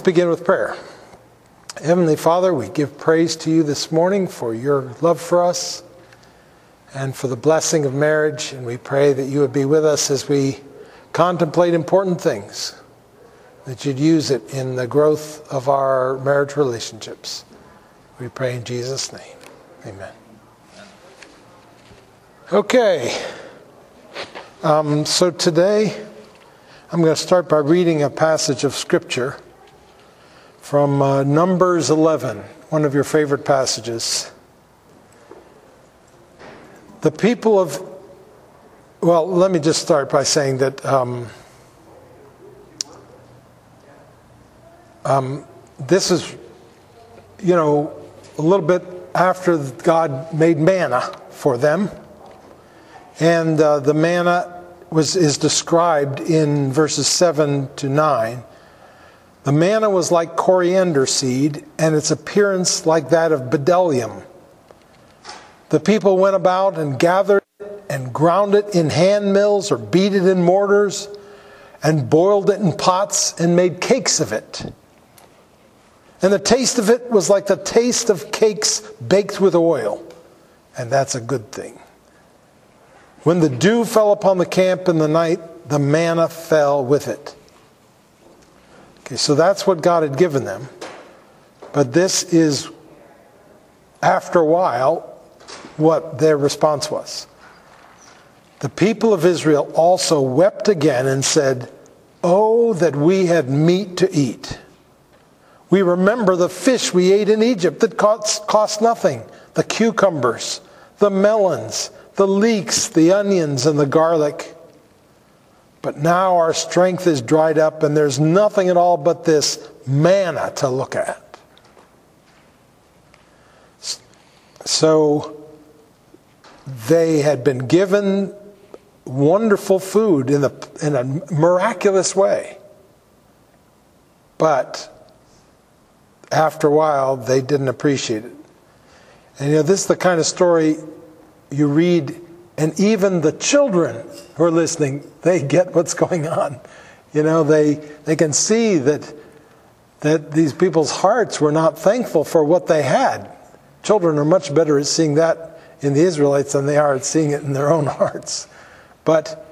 Let's begin with prayer. Heavenly Father, we give praise to you this morning for your love for us and for the blessing of marriage, and we pray that you would be with us as we contemplate important things, that you'd use it in the growth of our marriage relationships. We pray in Jesus' name. Amen. Okay. Um, so today, I'm going to start by reading a passage of Scripture from uh, Numbers 11, one of your favorite passages. The people of, well, let me just start by saying that um, um, this is, you know, a little bit after God made manna for them. And uh, the manna was, is described in verses 7 to 9 the manna was like coriander seed, and its appearance like that of bdellium. The people went about and gathered it and ground it in hand mills or beat it in mortars and boiled it in pots and made cakes of it. And the taste of it was like the taste of cakes baked with oil. And that's a good thing. When the dew fell upon the camp in the night, the manna fell with it. Okay, so that's what God had given them. But this is, after a while, what their response was. The people of Israel also wept again and said, Oh, that we had meat to eat. We remember the fish we ate in Egypt that cost, cost nothing the cucumbers, the melons, the leeks, the onions, and the garlic. But now our strength is dried up, and there's nothing at all but this manna to look at. So they had been given wonderful food in, the, in a miraculous way. But after a while, they didn't appreciate it. And you know, this is the kind of story you read and even the children who are listening, they get what's going on. You know, they, they can see that, that these people's hearts were not thankful for what they had. Children are much better at seeing that in the Israelites than they are at seeing it in their own hearts. But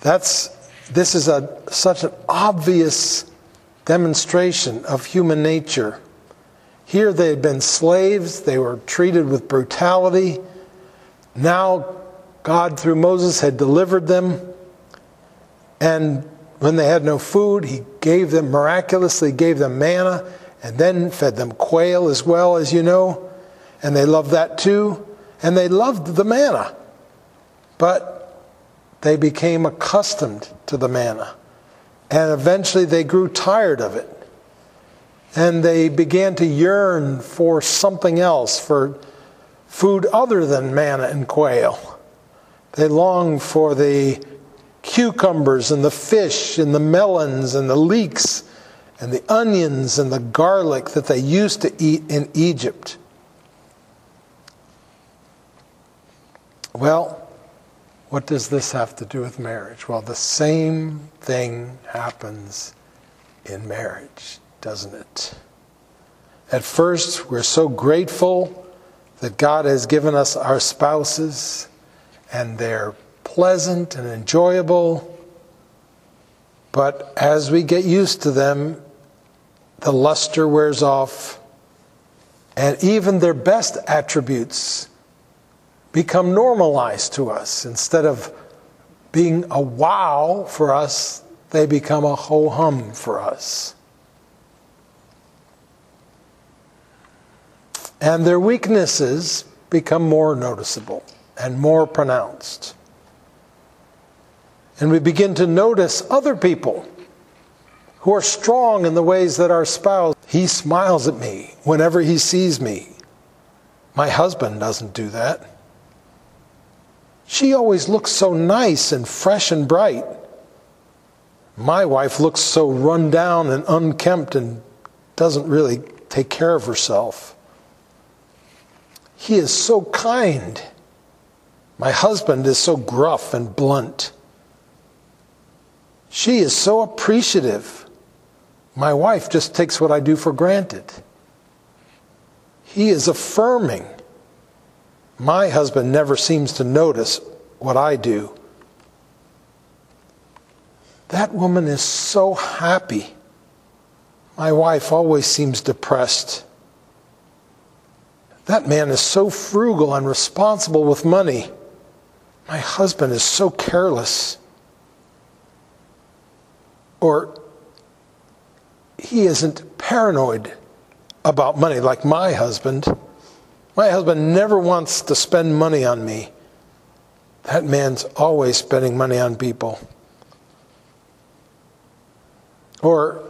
that's, this is a, such an obvious demonstration of human nature. Here they had been slaves, they were treated with brutality. Now God, through Moses, had delivered them. And when they had no food, he gave them miraculously, gave them manna, and then fed them quail as well, as you know. And they loved that too. And they loved the manna. But they became accustomed to the manna. And eventually they grew tired of it. And they began to yearn for something else, for food other than manna and quail. They long for the cucumbers and the fish and the melons and the leeks and the onions and the garlic that they used to eat in Egypt. Well, what does this have to do with marriage? Well, the same thing happens in marriage, doesn't it? At first, we're so grateful that God has given us our spouses and they're pleasant and enjoyable. But as we get used to them, the luster wears off, and even their best attributes become normalized to us. Instead of being a wow for us, they become a ho hum for us. And their weaknesses become more noticeable and more pronounced. And we begin to notice other people who are strong in the ways that our spouse, he smiles at me whenever he sees me. My husband doesn't do that. She always looks so nice and fresh and bright. My wife looks so run down and unkempt and doesn't really take care of herself. He is so kind my husband is so gruff and blunt. She is so appreciative. My wife just takes what I do for granted. He is affirming. My husband never seems to notice what I do. That woman is so happy. My wife always seems depressed. That man is so frugal and responsible with money. My husband is so careless. Or he isn't paranoid about money like my husband. My husband never wants to spend money on me. That man's always spending money on people. Or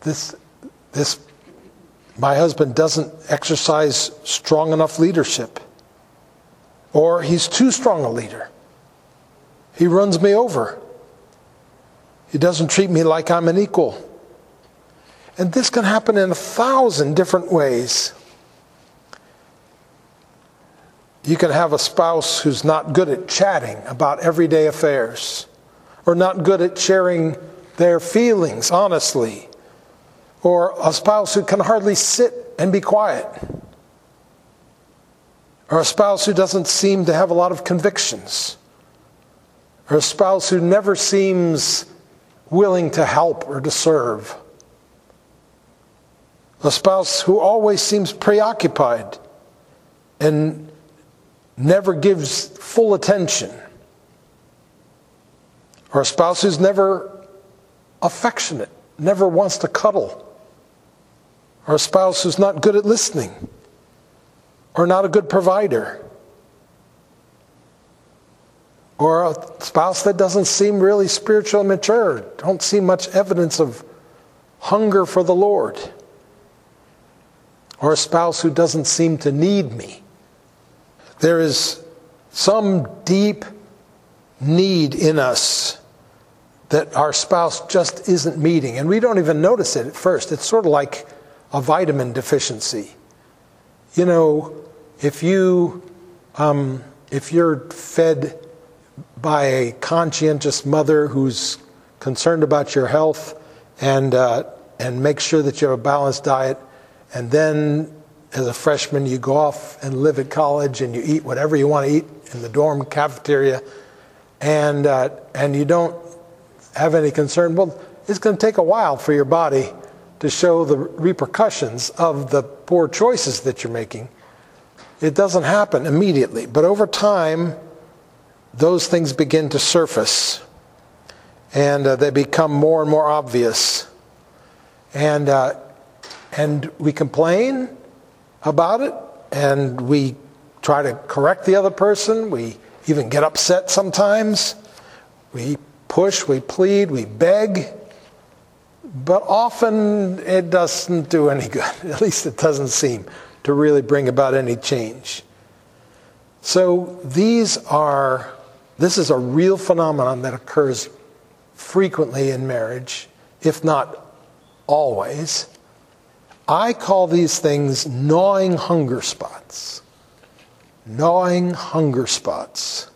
this, this, my husband doesn't exercise strong enough leadership. Or he's too strong a leader. He runs me over. He doesn't treat me like I'm an equal. And this can happen in a thousand different ways. You can have a spouse who's not good at chatting about everyday affairs, or not good at sharing their feelings honestly, or a spouse who can hardly sit and be quiet, or a spouse who doesn't seem to have a lot of convictions, or a spouse who never seems willing to help or to serve. A spouse who always seems preoccupied and never gives full attention. Or a spouse who's never affectionate, never wants to cuddle. Or a spouse who's not good at listening. Or not a good provider. Or a spouse that doesn't seem really spiritually mature, don't see much evidence of hunger for the Lord or a spouse who doesn't seem to need me. There is some deep need in us that our spouse just isn't meeting, and we don't even notice it at first. It's sort of like a vitamin deficiency. You know, if you um, if you're fed by a conscientious mother who's concerned about your health and uh, and makes sure that you have a balanced diet, and then as a freshman, you go off and live at college and you eat whatever you want to eat in the dorm cafeteria, and, uh, and you don't have any concern. Well, it's going to take a while for your body to show the repercussions of the poor choices that you're making. It doesn't happen immediately, but over time, those things begin to surface and uh, they become more and more obvious. And uh, and we complain about it and we try to correct the other person. We even get upset sometimes. We push, we plead, we beg. But often it doesn't do any good. At least it doesn't seem to really bring about any change. So these are, this is a real phenomenon that occurs frequently in marriage, if not always. I call these things gnawing hunger spots. Gnawing hunger spots.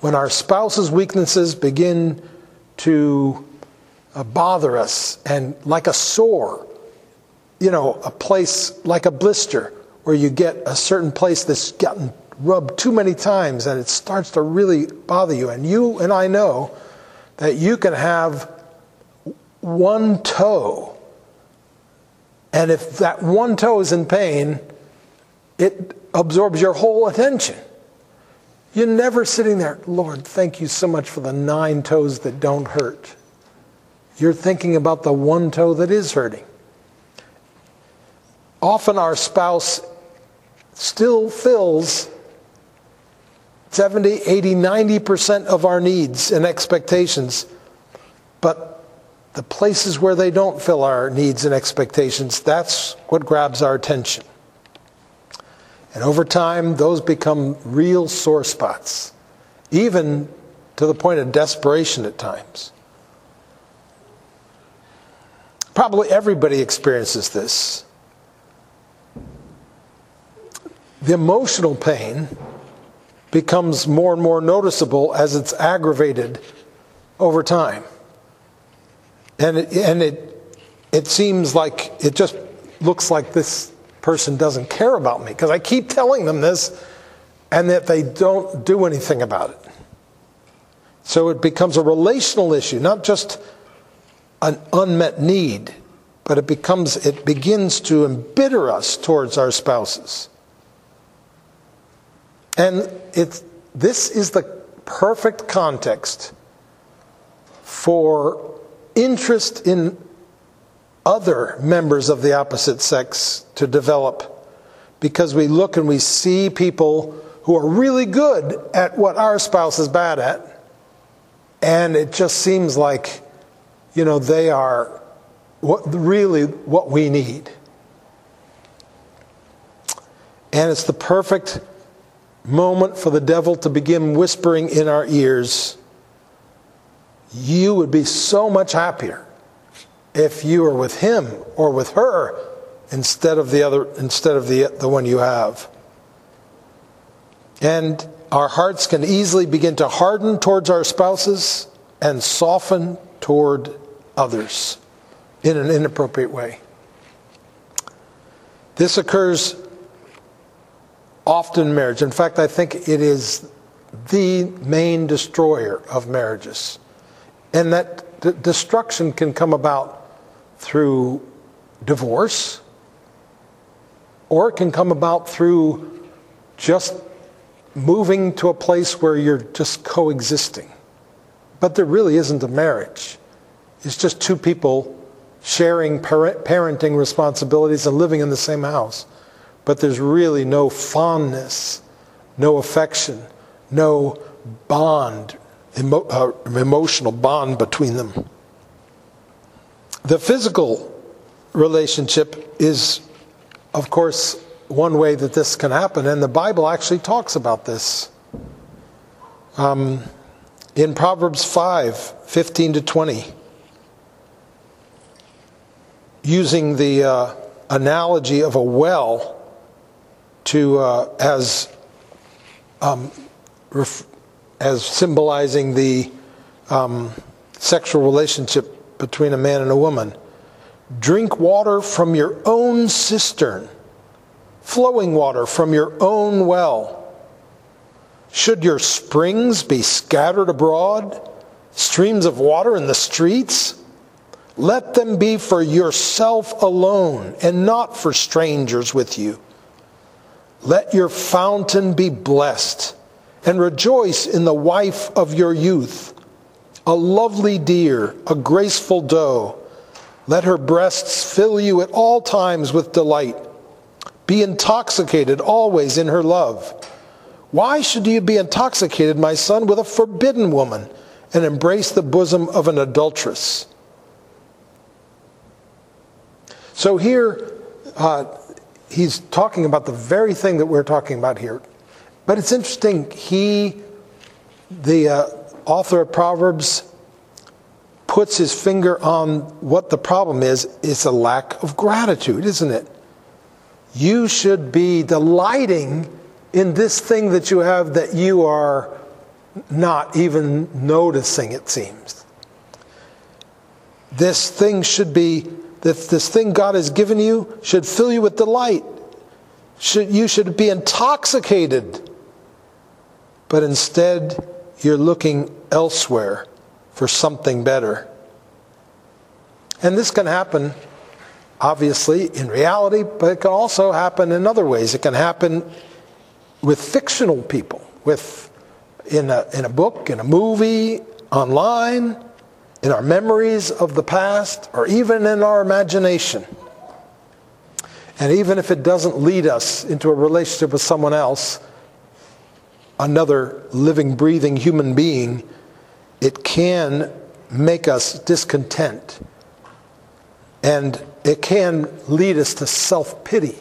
When our spouse's weaknesses begin to uh, bother us and like a sore, you know, a place like a blister where you get a certain place that's gotten rubbed too many times and it starts to really bother you. And you and I know that you can have one toe and if that one toe is in pain, it absorbs your whole attention. You're never sitting there, Lord, thank you so much for the nine toes that don't hurt. You're thinking about the one toe that is hurting. Often our spouse still fills 70, 80, 90% of our needs and expectations, but the places where they don't fill our needs and expectations, that's what grabs our attention. And over time, those become real sore spots, even to the point of desperation at times. Probably everybody experiences this. The emotional pain becomes more and more noticeable as it's aggravated over time. And it, and it, it seems like it just looks like this person doesn't care about me because I keep telling them this and that they don't do anything about it. So it becomes a relational issue, not just an unmet need, but it becomes it begins to embitter us towards our spouses. And it's this is the perfect context for interest in other members of the opposite sex to develop. Because we look and we see people who are really good at what our spouse is bad at. And it just seems like you know they are what really what we need. And it's the perfect moment for the devil to begin whispering in our ears, you would be so much happier if you were with him or with her instead of the other instead of the the one you have. And our hearts can easily begin to harden towards our spouses and soften toward others in an inappropriate way. This occurs often marriage. In fact, I think it is the main destroyer of marriages. And that d- destruction can come about through divorce, or it can come about through just moving to a place where you're just coexisting. But there really isn't a marriage. It's just two people sharing parent, parenting responsibilities and living in the same house but there's really no fondness, no affection, no bond, emo- uh, emotional bond between them. The physical relationship is, of course, one way that this can happen, and the Bible actually talks about this. Um, in Proverbs 5 15 to 20, using the uh, analogy of a well to uh, as um, ref- as symbolizing the um, sexual relationship between a man and a woman. Drink water from your own cistern, flowing water from your own well. Should your springs be scattered abroad, streams of water in the streets? Let them be for yourself alone and not for strangers with you. Let your fountain be blessed, and rejoice in the wife of your youth, a lovely deer, a graceful doe. Let her breasts fill you at all times with delight. Be intoxicated always in her love. Why should you be intoxicated, my son, with a forbidden woman and embrace the bosom of an adulteress? So here, uh, he's talking about the very thing that we're talking about here. But it's interesting, he, the uh, author of Proverbs, puts his finger on what the problem is. It's a lack of gratitude, isn't it? You should be delighting in this thing that you have that you are not even noticing, it seems. This thing should be that this thing God has given you should fill you with delight. Should, you should be intoxicated. But instead, you're looking elsewhere for something better. And this can happen, obviously, in reality, but it can also happen in other ways. It can happen with fictional people, with in a, in a book, in a movie, online in our memories of the past, or even in our imagination. And even if it doesn't lead us into a relationship with someone else, another living, breathing human being, it can make us discontent. And it can lead us to self pity.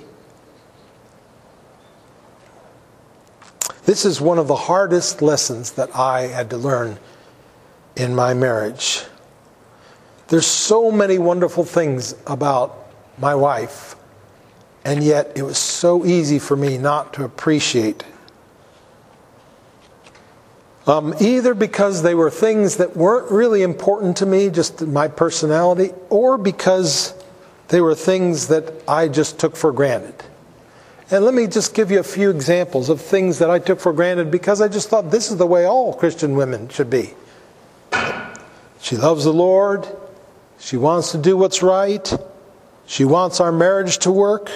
This is one of the hardest lessons that I had to learn in my marriage. There's so many wonderful things about my wife, and yet it was so easy for me not to appreciate Um, either because they were things that weren't really important to me, just my personality, or because they were things that I just took for granted. And let me just give you a few examples of things that I took for granted because I just thought this is the way all Christian women should be. She loves the Lord. She wants to do what's right. She wants our marriage to work.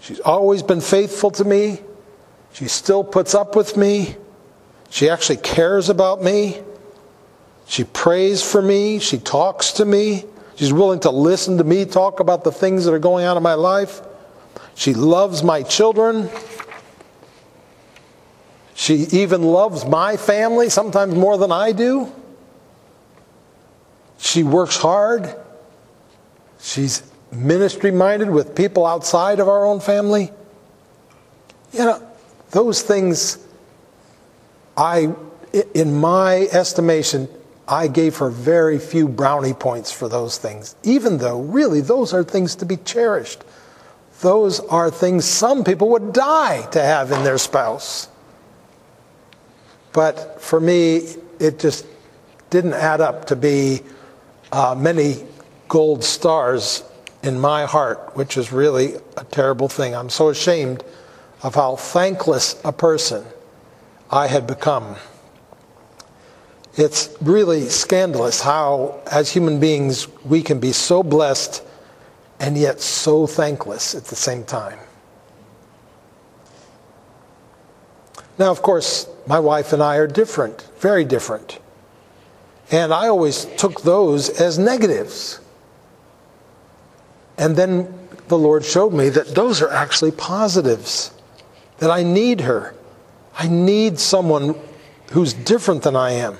She's always been faithful to me. She still puts up with me. She actually cares about me. She prays for me. She talks to me. She's willing to listen to me talk about the things that are going on in my life. She loves my children. She even loves my family, sometimes more than I do. She works hard. She's ministry minded with people outside of our own family. You know, those things, I, in my estimation, I gave her very few brownie points for those things, even though really those are things to be cherished. Those are things some people would die to have in their spouse. But for me, it just didn't add up to be uh, many gold stars in my heart, which is really a terrible thing. I'm so ashamed of how thankless a person I had become. It's really scandalous how, as human beings, we can be so blessed and yet so thankless at the same time. Now, of course, my wife and I are different, very different. And I always took those as negatives. And then the Lord showed me that those are actually positives, that I need her. I need someone who's different than I am.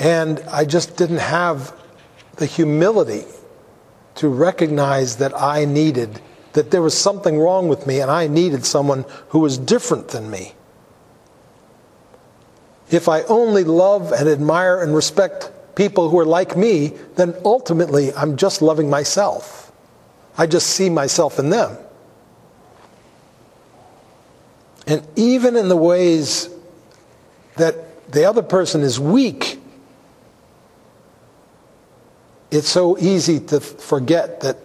And I just didn't have the humility to recognize that I needed, that there was something wrong with me and I needed someone who was different than me. If I only love and admire and respect people who are like me, then ultimately I'm just loving myself. I just see myself in them. And even in the ways that the other person is weak, it's so easy to forget that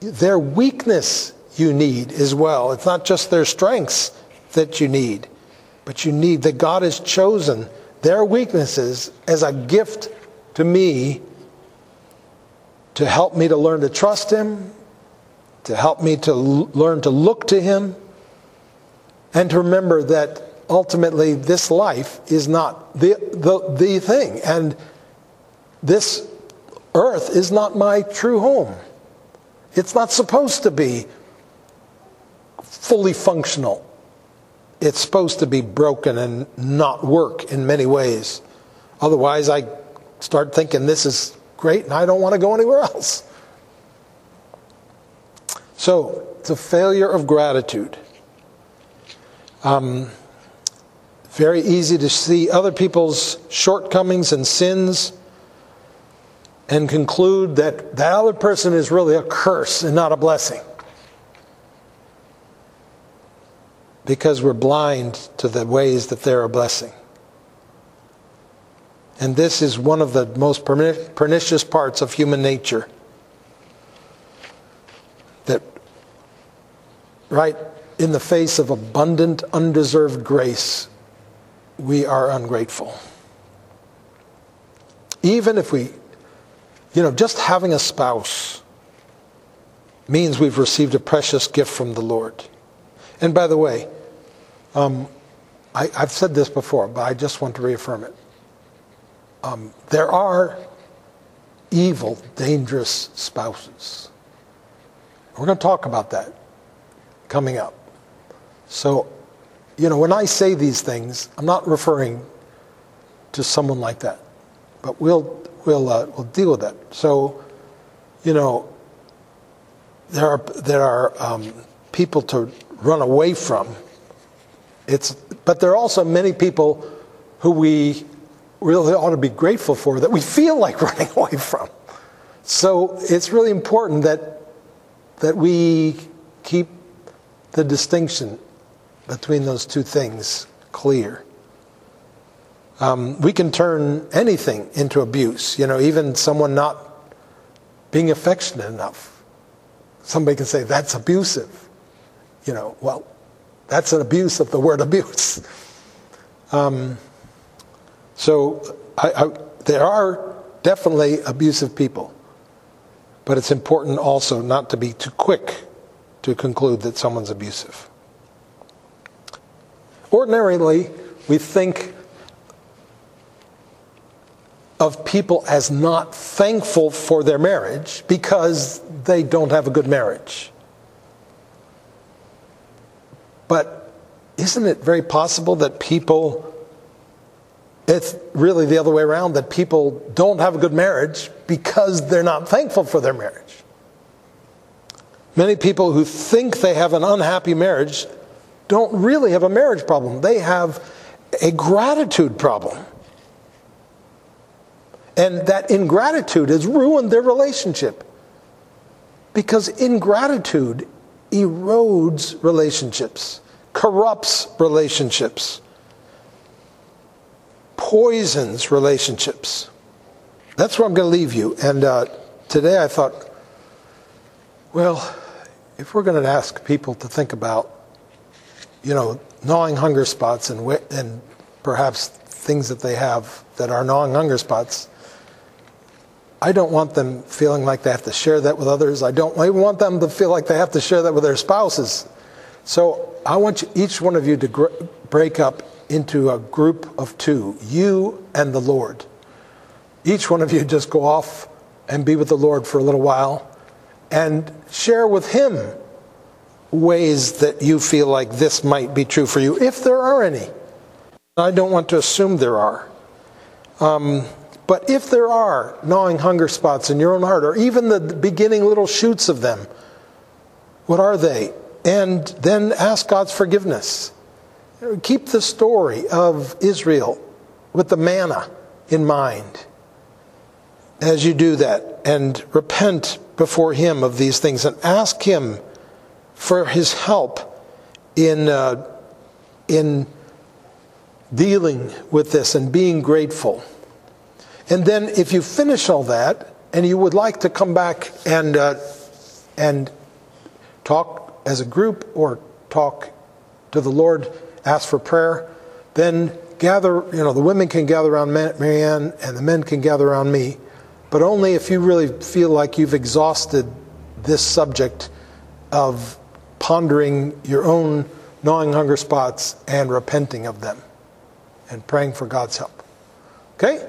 their weakness you need as well. It's not just their strengths that you need, but you need that God has chosen their weaknesses as a gift to me to help me to learn to trust Him, to help me to learn to look to Him, and to remember that ultimately this life is not the, the, the thing. And this earth is not my true home. It's not supposed to be fully functional. It's supposed to be broken and not work in many ways. Otherwise, I start thinking this is great and I don't want to go anywhere else. So, it's a failure of gratitude. Um, very easy to see other people's shortcomings and sins and conclude that that other person is really a curse and not a blessing. Because we're blind to the ways that they're a blessing. And this is one of the most pernicious parts of human nature. That right in the face of abundant, undeserved grace, we are ungrateful. Even if we you know, just having a spouse means we've received a precious gift from the Lord. And by the way, um, I, have said this before, but I just want to reaffirm it. Um, there are evil, dangerous spouses. We're going to talk about that coming up. So, you know, when I say these things, I'm not referring to someone like that. But we'll we'll uh, we'll deal with that. So, you know, there are there are um, people to run away from. It's but there are also many people who we really ought to be grateful for that we feel like running away from. So it's really important that that we keep the distinction between those two things clear. Um, we can turn anything into abuse, you know, even someone not being affectionate enough. Somebody can say, that's abusive. You know, well, that's an abuse of the word abuse. Um, so I, I, there are definitely abusive people, but it's important also not to be too quick to conclude that someone's abusive. Ordinarily, we think of people as not thankful for their marriage because they don't have a good marriage. But isn't it very possible that people, it's really the other way around, that people don't have a good marriage because they're not thankful for their marriage? Many people who think they have an unhappy marriage don't really have a marriage problem, they have a gratitude problem. And that ingratitude has ruined their relationship. Because ingratitude erodes relationships, corrupts relationships, poisons relationships. That's where I'm going to leave you. And uh, today I thought, well, if we're going to ask people to think about, you know, gnawing hunger spots and, and perhaps things that they have that are gnawing hunger spots, I don't want them feeling like they have to share that with others. I don't I want them to feel like they have to share that with their spouses. So I want you, each one of you to gr- break up into a group of two, you and the Lord. Each one of you just go off and be with the Lord for a little while and share with Him ways that you feel like this might be true for you, if there are any. I don't want to assume there are. Um, but if there are gnawing hunger spots in your own heart, or even the beginning little shoots of them, what are they? And then ask God's forgiveness. Keep the story of Israel with the manna in mind as you do that and repent before Him of these things and ask Him for His help in, uh, in dealing with this and being grateful. And then, if you finish all that and you would like to come back and, uh, and talk as a group or talk to the Lord, ask for prayer, then gather, you know, the women can gather around Marianne and the men can gather around me, but only if you really feel like you've exhausted this subject of pondering your own gnawing hunger spots and repenting of them and praying for God's help. Okay?